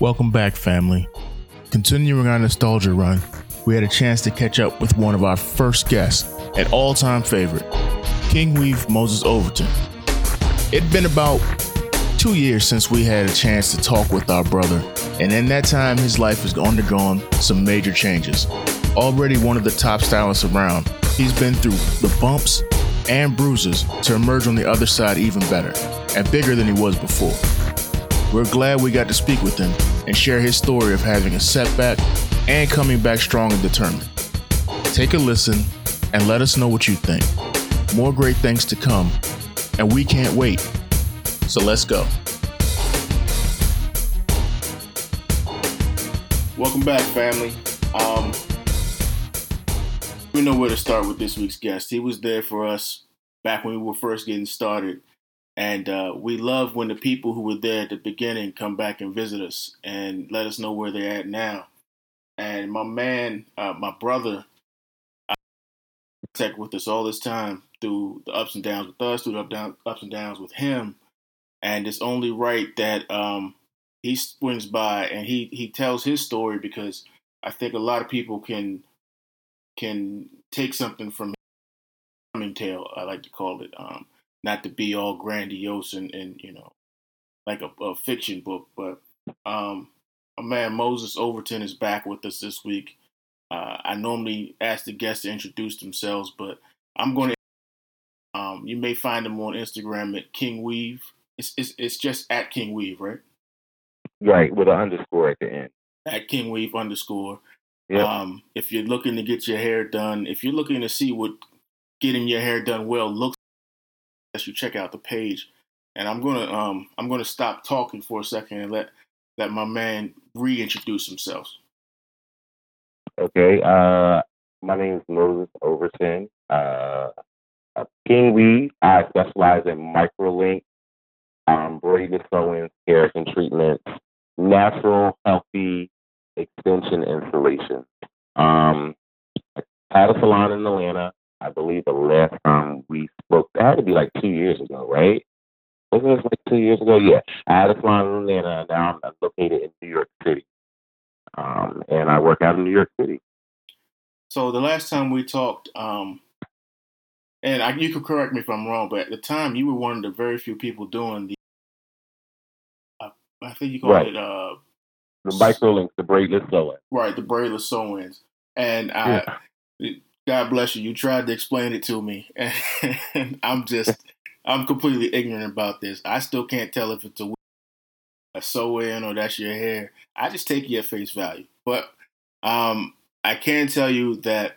Welcome back, family. Continuing our nostalgia run, we had a chance to catch up with one of our first guests, an all time favorite, King Weave Moses Overton. It'd been about two years since we had a chance to talk with our brother, and in that time, his life has undergone some major changes. Already one of the top stylists around, he's been through the bumps and bruises to emerge on the other side even better and bigger than he was before. We're glad we got to speak with him and share his story of having a setback and coming back strong and determined. Take a listen and let us know what you think. More great things to come, and we can't wait. So let's go. Welcome back, family. Um, we know where to start with this week's guest. He was there for us back when we were first getting started and uh, we love when the people who were there at the beginning come back and visit us and let us know where they're at now. And my man, uh, my brother, uh, tech with us all this time through the ups and downs with us, through the up, down, ups and downs with him. And it's only right that um, he swings by and he, he tells his story because I think a lot of people can can take something from him. Tale, I like to call it. Um, not to be all grandiose and, and you know, like a, a fiction book, but um, a man Moses Overton is back with us this week. Uh, I normally ask the guests to introduce themselves, but I'm going to. Um, you may find him on Instagram at King Weave. It's, it's it's just at King Weave, right? Right, with an underscore at the end. At King Weave underscore. Yep. Um, if you're looking to get your hair done, if you're looking to see what getting your hair done well looks you check out the page. And I'm gonna um I'm gonna stop talking for a second and let let my man reintroduce himself. Okay. Uh, my name is Moses Overton. Uh, King Weave. I specialize in microlink, um, braided sewing, keratin treatments, natural, healthy extension installation. Um, I had a salon in Atlanta. I believe the last time we spoke, that had to be like two years ago, right? Wasn't this like two years ago? Yeah. I had a salon in Atlanta, now I'm located in New York City. Um, and I work out in New York City. So the last time we talked, um, and I, you could correct me if I'm wrong, but at the time you were one of the very few people doing the, uh, I think you called right. it uh, the microlinks, the braidless sew-in. Right, the braidless sew-ins, and I. Yeah. God bless you. You tried to explain it to me, and I'm just, I'm completely ignorant about this. I still can't tell if it's a, a sew in or that's your hair. I just take you at face value. But um, I can tell you that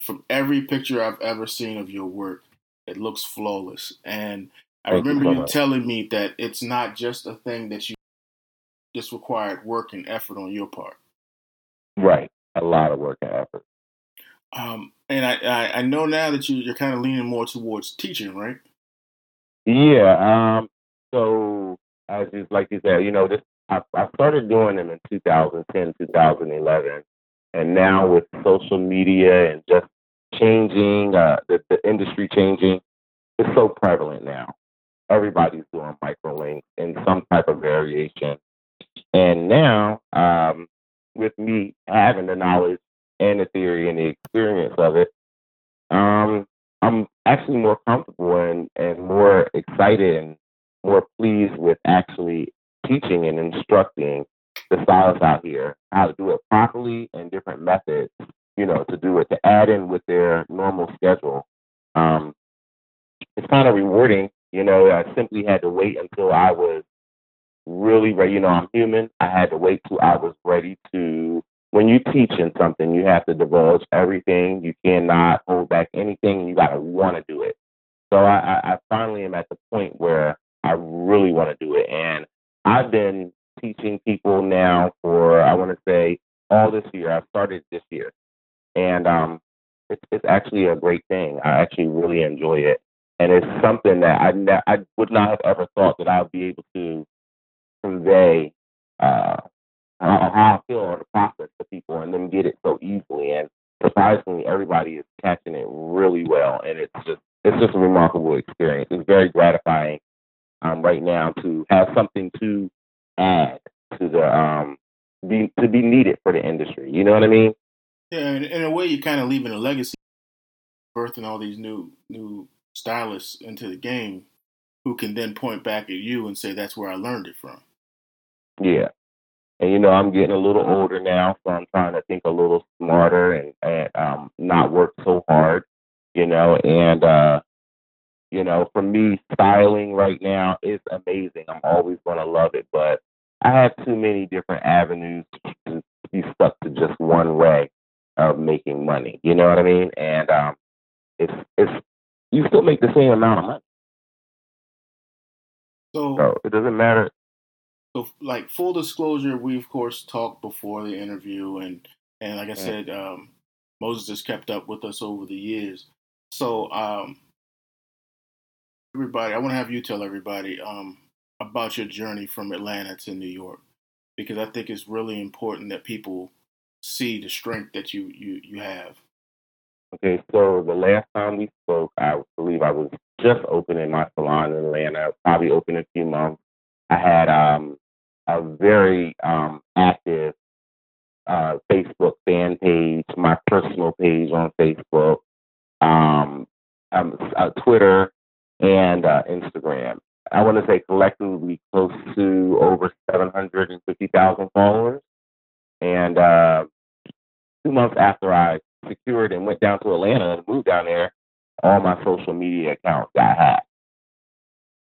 from every picture I've ever seen of your work, it looks flawless. And I Thank remember you, you telling me that it's not just a thing that you just required work and effort on your part. Right. A lot of work and effort. Um, and I, I, I know now that you, you're kind of leaning more towards teaching, right? Yeah. Um. So as you like you said, you know, this I, I started doing them in 2010, 2011, and now with social media and just changing, uh, the, the industry changing, it's so prevalent now. Everybody's doing microlinks in some type of variation. And now, um, with me having the knowledge and the theory and the experience of it, um, I'm actually more comfortable and, and more excited and more pleased with actually teaching and instructing the stylists out here how to do it properly and different methods, you know, to do it, to add in with their normal schedule. Um, it's kind of rewarding, you know, I simply had to wait until I was really ready. You know, I'm human. I had to wait till I was ready to when you're teaching something, you have to divulge everything. You cannot hold back anything. You got to want to do it. So I, I finally am at the point where I really want to do it. And I've been teaching people now for, I want to say, all this year. I started this year. And um, it's, it's actually a great thing. I actually really enjoy it. And it's something that I, ne- I would not have ever thought that I would be able to convey uh, how, how I feel on the process for people and then get it so easily. And surprisingly, everybody is catching it really well, and it's just it's just a remarkable experience. It's very gratifying um, right now to have something to add to the um be to be needed for the industry. You know what I mean? Yeah, and in a way, you're kind of leaving a legacy, birthing all these new new stylists into the game, who can then point back at you and say, "That's where I learned it from." Yeah, and you know, I'm getting a little older now, so I'm trying to think a little smarter and and um, not work so hard. You know, and uh, you know, for me, styling right now is amazing. I'm always going to love it, but I have too many different avenues to be stuck to just one way of making money. You know what I mean? And um, it's it's you still make the same amount of money. So, so it doesn't matter. So, like full disclosure, we of course talked before the interview, and and like I said, um, Moses has kept up with us over the years. So, um, everybody, I want to have you tell everybody um, about your journey from Atlanta to New York, because I think it's really important that people see the strength that you you you have. Okay, so the last time we spoke, I believe I was just opening my salon in Atlanta, probably open a few months. I had um, a very um, active uh, Facebook fan page, my personal page on Facebook, um, um, uh, Twitter, and uh, Instagram. I want to say collectively close to over 750,000 followers. And uh, two months after I secured and went down to Atlanta and moved down there, all my social media accounts got hacked.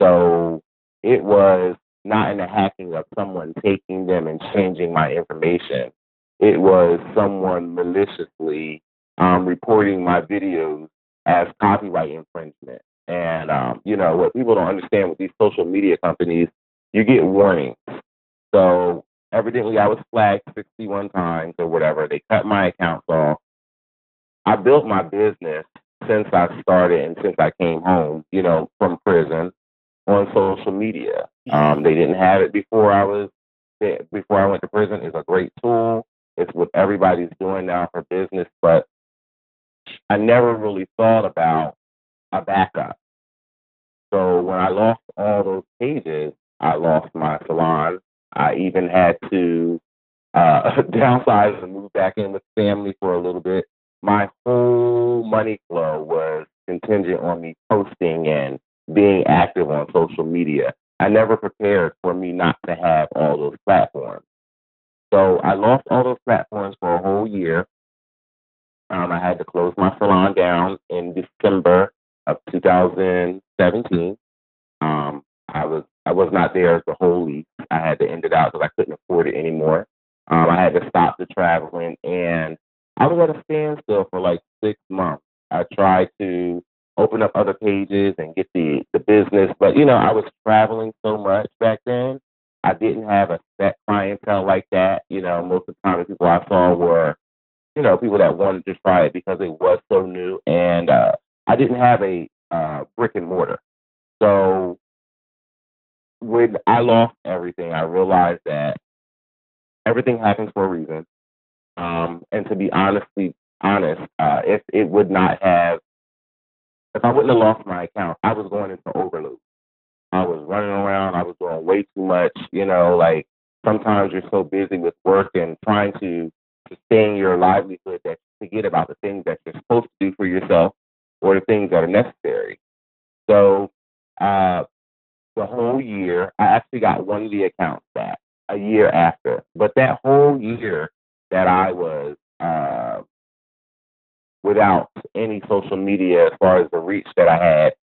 So it was not in the hacking of someone taking them and changing my information. It was someone maliciously um, reporting my videos as copyright infringement. And um, you know what people don't understand with these social media companies, you get warnings. So evidently, I was flagged 61 times or whatever. They cut my accounts off. I built my business since I started and since I came home, you know, from prison on social media. Mm-hmm. Um, they didn't have it before I was before I went to prison. It's a great tool. It's what everybody's doing now for business, but I never really thought about a backup. So when I lost all those pages, I lost my salon. I even had to uh, downsize and move back in with family for a little bit. My whole money flow was contingent on me posting and being active on social media. I never prepared for me not to have all those platforms. So I lost all those platforms for a whole year. Um, I had to close my salon down in December of 2017. Um, I was I was not there the whole week. I had to end it out because I couldn't afford it anymore. Um, I had to stop the traveling, and I was at a standstill for like six months. I tried to open up other pages and get the the business, but you know I was traveling so much back then. I didn't have a set clientele like that. You know, most of the time the people I saw were, you know, people that wanted to try it because it was so new, and uh, I didn't have a uh, brick and mortar. So when I lost everything, I realized that everything happens for a reason. Um, and to be honestly honest, uh, if it would not have, if I wouldn't have lost my account, I was going into overload. I was running around. I was doing way too much. You know, like sometimes you're so busy with work and trying to sustain your livelihood that you forget about the things that you're supposed to do for yourself or the things that are necessary. So uh, the whole year, I actually got one of the accounts back a year after. But that whole year that I was without any social media as far as the reach that I had,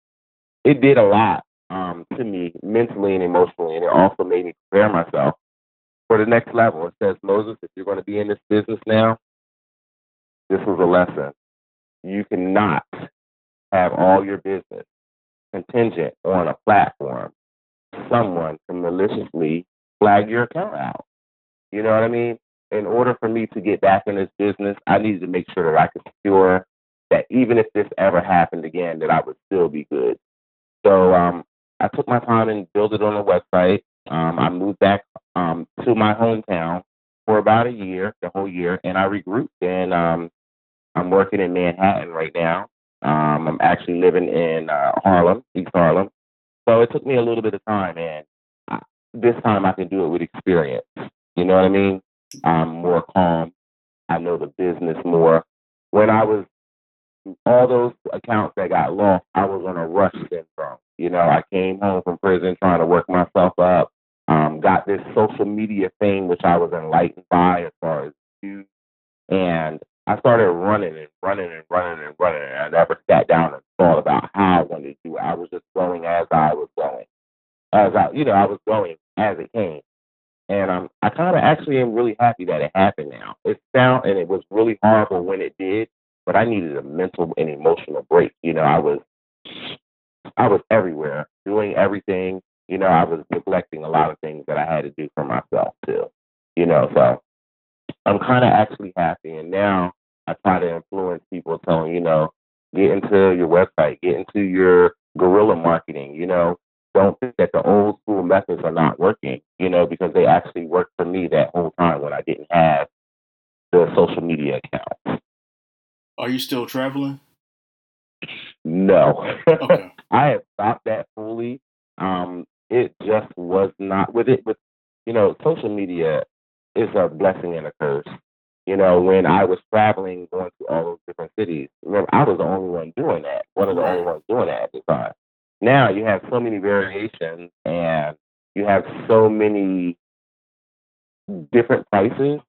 it did a lot um, to me mentally and emotionally, and it also made me prepare myself for the next level. It says, Moses, if you're going to be in this business now, this was a lesson. You cannot have all your business contingent on a platform, someone can maliciously flag your account out. You know what I mean? In order for me to get back in this business, I needed to make sure that I could secure that even if this ever happened again, that I would still be good. So um, I took my time and built it on a website. Um, I moved back um, to my hometown for about a year, the whole year, and I regrouped. And um, I'm working in Manhattan right now. Um, I'm actually living in uh, Harlem, East Harlem. So it took me a little bit of time, and this time I can do it with experience. You know what I mean? I'm more calm. I know the business more. When I was all those accounts that got lost, I was on a rush syndrome. You know, I came home from prison trying to work myself up. Um, got this social media thing, which I was enlightened by as far as views. And I started running and running and running and running. And I never sat down and thought about how I wanted to do it. I was just going as I was going. As I, you know, I was going as it came. And um, I kind of actually am really happy that it happened now. It sound and it was really horrible when it did, but I needed a mental and emotional break. You know, I was I was everywhere, doing everything. You know, I was neglecting a lot of things that I had to do for myself too. You know, so I'm kind of actually happy. And now I try to influence people, telling you know, get into your website, get into your guerrilla marketing. You know, don't think that the old school methods are not working. You know, because they actually worked for me that whole time when I didn't have the social media accounts. Are you still traveling? No. Okay. I have stopped that fully. Um, it just was not with it with you know, social media is a blessing and a curse. You know, when I was traveling, going to all those different cities, remember I was the only one doing that. One of the only ones doing that at the time. Now you have so many variations and you have so many different prices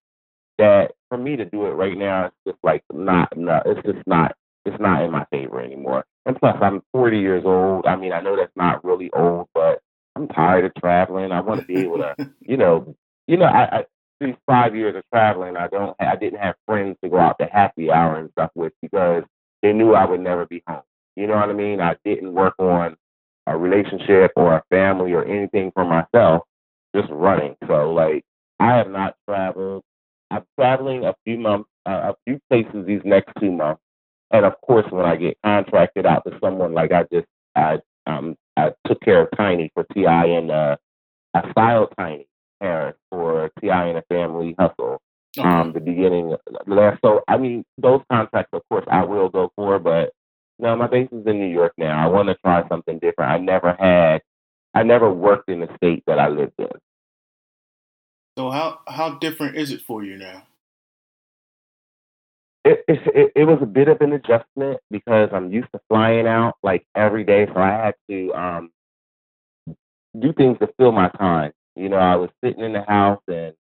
that for me to do it right now, it's just like not, no it's just not, it's not in my favor anymore. And plus, I'm 40 years old. I mean, I know that's not really old, but I'm tired of traveling. I want to be able to, you know, you know, I, I these five years of traveling, I don't, I didn't have friends to go out to happy hour and stuff with because they knew I would never be home. You know what I mean? I didn't work on a relationship or a family or anything for myself, just running. So like, I have not traveled. I'm traveling a few months, uh, a few places these next two months, and of course, when I get contracted out to someone like I just, I um, I took care of Tiny for T.I. and uh, I styled Tiny Harris for T.I. and a Family Hustle. Um, the beginning last. So I mean, those contracts, of course, I will go for, but no, my base is in New York now. I want to try something different. I never had, I never worked in the state that I lived in. So how how different is it for you now? It, it it it was a bit of an adjustment because I'm used to flying out like every day, so I had to um do things to fill my time. You know, I was sitting in the house and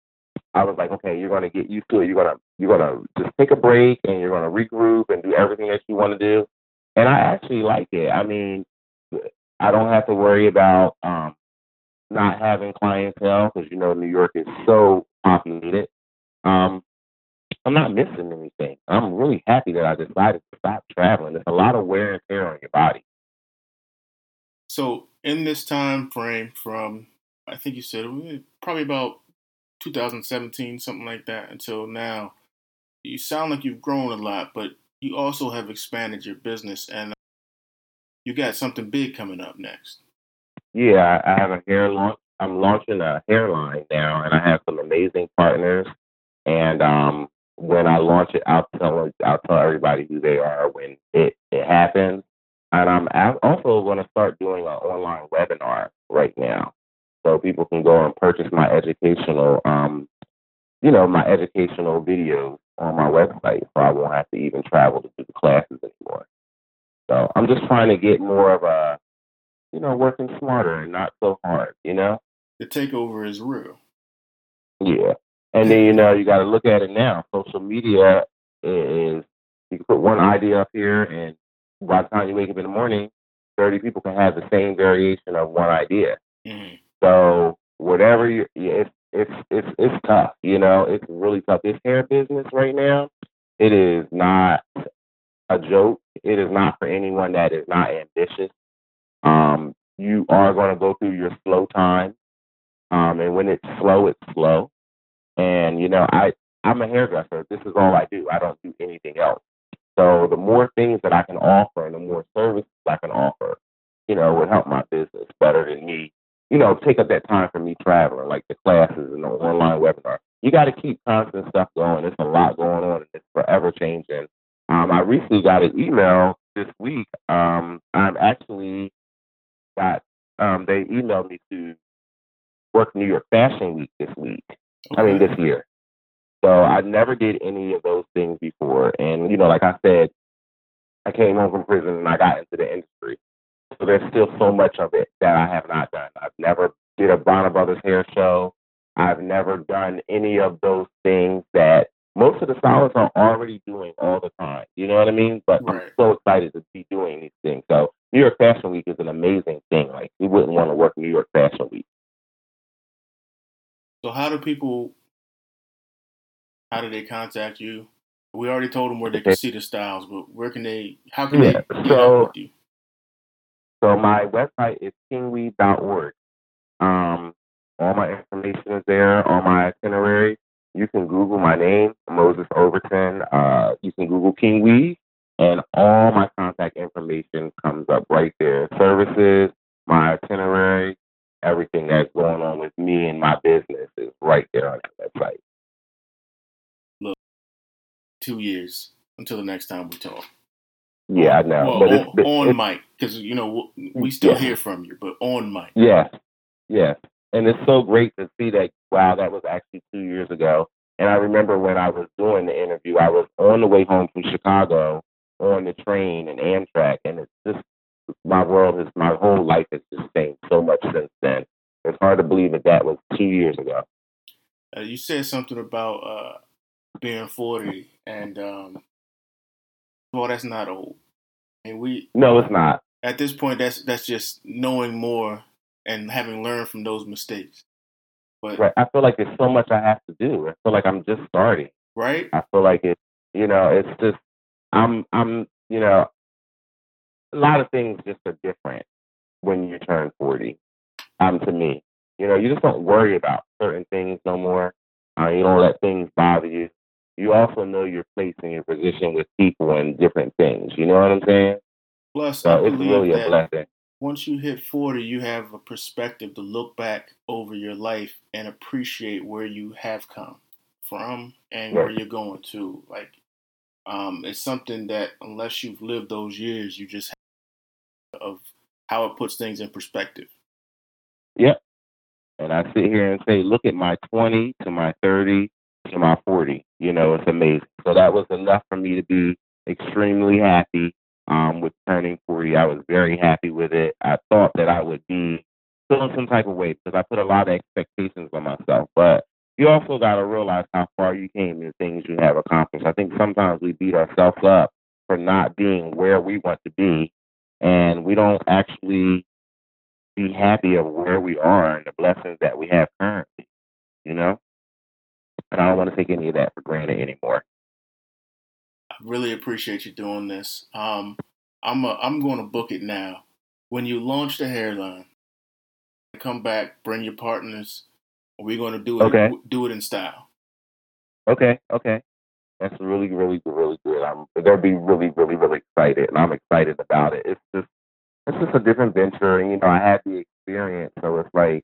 I was like, okay, you're gonna get used to it. You're gonna you're gonna just take a break and you're gonna regroup and do everything that you want to do. And I actually like it. I mean, I don't have to worry about um not having clientele because you know New York is so populated. Um, I'm not missing anything. I'm really happy that I decided to stop traveling. There's a lot of wear and tear on your body. So in this time frame from I think you said probably about 2017, something like that, until now, you sound like you've grown a lot, but you also have expanded your business and you got something big coming up next. Yeah, I I have a hair launch. I'm launching a hairline now, and I have some amazing partners. And um, when I launch it, I'll tell I'll tell everybody who they are when it it happens. And I'm also going to start doing an online webinar right now, so people can go and purchase my educational, um, you know, my educational videos on my website, so I won't have to even travel to do the classes anymore. So I'm just trying to get more of a, you know, working smarter and not so hard, you know. The takeover is real. Yeah. And then, you know, you got to look at it now. Social media is, you can put one idea up here, and by the time you wake up in the morning, 30 people can have the same variation of one idea. Mhm. So whatever you, it's, it's, it's, it's tough, you know, it's really tough. This hair business right now, it is not a joke. It is not for anyone that is not ambitious. Um, you are going to go through your slow time. Um, and when it's slow, it's slow. And you know, I I'm a hairdresser. This is all I do. I don't do anything else. So the more things that I can offer and the more services I can offer, you know, would help my business better than me. You know, take up that time for me traveling, like the classes and the online webinar. You got to keep constant stuff going. There's a lot going on, and it's forever changing. Um, I recently got an email this week. Um, I'm actually got um, they emailed me to work New York Fashion Week this week. I mean, this year. So I never did any of those things before. And, you know, like I said, I came home from prison and I got into the industry. So there's still so much of it that I have not done. I've never did a Bronner Brothers hair show. I've never done any of those things that most of the stylists are already doing all the time. You know what I mean? But right. I'm so excited to be doing these things. So New York Fashion Week is an amazing thing. Like we wouldn't want to work New York Fashion Week. So how do people how do they contact you? We already told them where they can see the styles, but where can they? How can yeah, they? So, with you? So my website is kingweave.org. Um, all my information is there. All my itinerary. You can Google my name, Moses Overton. Uh, you can Google King Weave, and all my contact information comes up right there. Services, my itinerary, everything that's going on with me and my business is right there on that website two years until the next time we talk. Yeah, I know. Well, but on, it's, it's, on mic, because you know we still yeah. hear from you, but on mic. Yeah, yeah, and it's so great to see that. Wow, that was actually two years ago. And I remember when I was doing the interview, I was on the way home from Chicago on the train and Amtrak, and it's just my world is my whole life has just changed so much since then. It's hard to believe that that was two years ago. Uh, you said something about uh, being 40 and um well that's not old and we no it's not. at this point that's that's just knowing more and having learned from those mistakes. But right. I feel like there's so much i have to do. I feel like i'm just starting. Right? I feel like it you know it's just i'm i'm you know a lot of things just are different when you turn 40 um to me. You know you just don't worry about certain things no more. Uh, you don't let things bother you you also know your place in your position with people and different things. You know what I'm saying? Plus, so I it's really a blessing. Once you hit 40, you have a perspective to look back over your life and appreciate where you have come from and right. where you're going to. Like, um, it's something that unless you've lived those years, you just have of how it puts things in perspective. Yep. And I sit here and say, look at my 20 to my 30 my 40. You know, it's amazing. So that was enough for me to be extremely happy um, with turning 40. I was very happy with it. I thought that I would be feeling some type of way because I put a lot of expectations on myself. But you also got to realize how far you came and things you have accomplished. I think sometimes we beat ourselves up for not being where we want to be, and we don't actually be happy of where we are and the blessings that we have currently. You know? And I don't want to take any of that for granted anymore. I really appreciate you doing this. Um, I'm a, I'm going to book it now. When you launch the hairline, come back, bring your partners. We're going to do it. Okay. Do it in style. Okay. Okay. That's really, really, really good. I'm they'll be really, really, really excited, and I'm excited about it. It's just, it's just a different venture, and you know, I had the experience, so it's like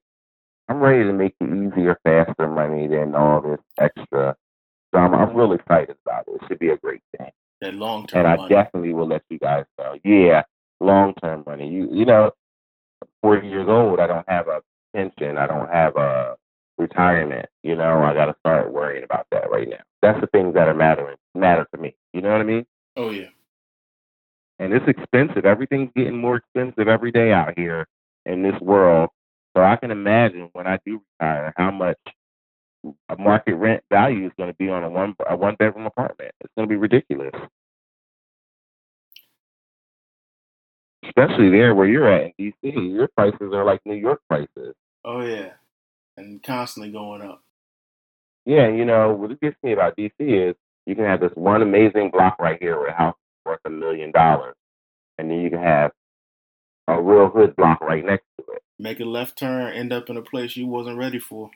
I'm ready to make it easier, faster money than all this extra. So I'm, I'm really excited about it. It should be a great thing. That long term. And I money. definitely will let you guys know. Yeah, long term money. You you know, 40 years old. I don't have a pension. I don't have a retirement. You know, I got to start worrying about that right now. That's the things that are mattering matter to me. You know what I mean? Oh yeah. And it's expensive. Everything's getting more expensive every day out here in this world. So I can imagine when I do retire how much a market rent value is going to be on a one a one bedroom apartment. It's going to be ridiculous. Especially there where you're at in DC, your prices are like New York prices. Oh yeah, and constantly going up. Yeah, you know what gets me about DC is you can have this one amazing block right here where a house is worth a million dollars, and then you can have a real hood block right next to it make a left turn, end up in a place you wasn't ready for.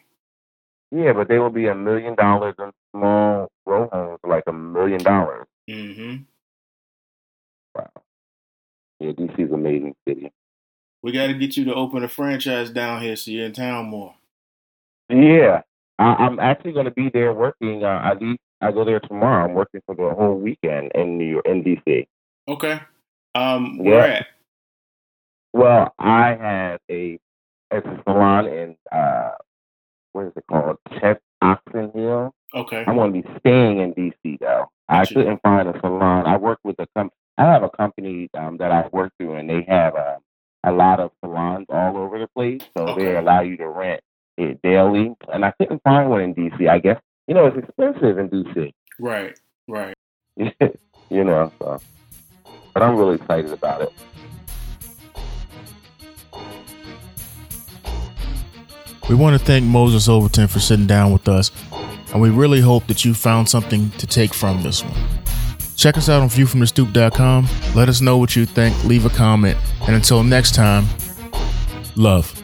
Yeah, but they will be a million dollars in small row homes, like a million dollars. Mm-hmm. Wow. Yeah, DC's amazing city. We got to get you to open a franchise down here so you're in town more. Yeah, I, am actually going to be there working. Uh, I leave. I go there tomorrow. I'm working for the whole weekend in New York, in DC. Okay. Um, where at? Well, I have a it's a salon in uh, what is it called? Chet Oxon Hill. Okay. I'm going to be staying in DC though. I Gotcha. couldn't find a salon. I work with a com- I have a company um, that I work through, and they have uh, a lot of salons all over the place. So Okay. they allow you to rent it daily. And I couldn't find one in DC. I guess you know it's expensive in DC. Right. Right. you know, so. But I'm really excited about it. We want to thank Moses Overton for sitting down with us, and we really hope that you found something to take from this one. Check us out on viewfromthestoop.com. Let us know what you think, leave a comment, and until next time, love.